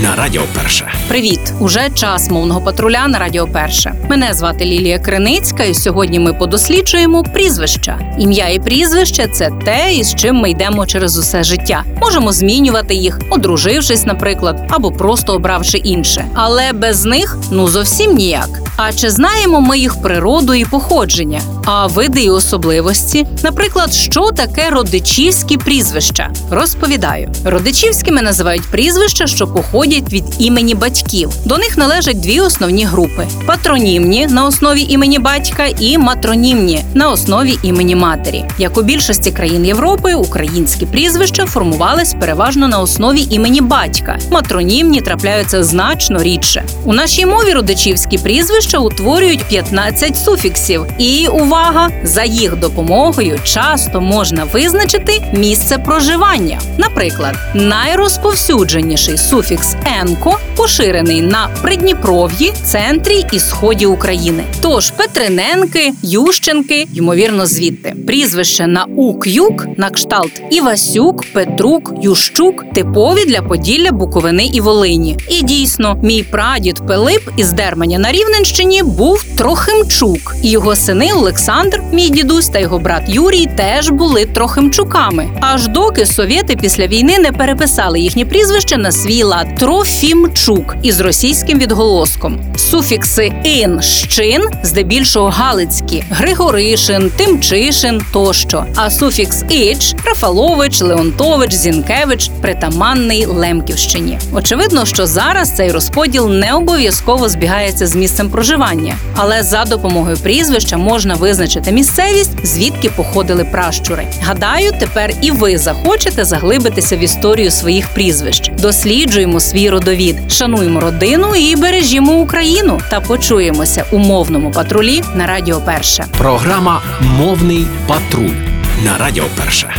на Радіо Перше. Привіт! Уже час мовного патруля на Радіо Перше. Мене звати Лілія Криницька, і сьогодні ми подосліджуємо прізвища. Ім'я і прізвище це те, із чим ми йдемо через усе життя. Можемо змінювати їх, одружившись, наприклад, або просто обравши інше. Але без них ну зовсім ніяк. А чи знаємо ми їх природу і походження? А види і особливості? Наприклад, що таке родичівські прізвища? Розповідаю. Родичівськими називають прізвища, що походять від імені батьків. До них належать дві основні групи: патронімні на основі імені батька і матронімні на основі імені матері. Як у більшості країн Європи, українські прізвища формувались переважно на основі імені батька. Матронімні трапляються значно рідше. У нашій мові родичівські прізвища утворюють 15 суфіксів. І увага! За їх допомогою часто можна визначити місце проживання. Наприклад, найрозповсюдженіший суфікс енко поширений на Придніпров'ї, центрі і сході України. Тож Петриненки, Ющенки, ймовірно, звідти прізвище на ук-юк на кшталт Івасюк, Петрук, Ющук типові для Поділля, Буковини і Волині. І дійсно, мій прадід Пилип із Дерманя на Рівненщині був Трохимчук, і його сини Олександр, мій дідусь та його брат Юрій теж були Трохимчуками. Аж доки совєти після війни не переписали їхнє прізвище на свій лад Трофімчук із російським відголоском. Суфікси ин щин, здебільшого галицькі, Григоришин, Тимчишин тощо. А суфікс іч Рафалович, Леонтович, Зінкевич притаманний Лемківщині. Очевидно, що зараз цей розподіл не обов'язково збігається з місцем проживання, але за допомогою прізвища можна визначити місцевість, звідки походили пращури. Гадаю, тепер і ви захочете заглибитися в історію своїх прізвищ. Досліджуємо свій родовід, шануємо родину і бережімо Україну. Та почуємося у мовному патрулі на Радіо Перше. Програма Мовний патруль на Радіо Перше.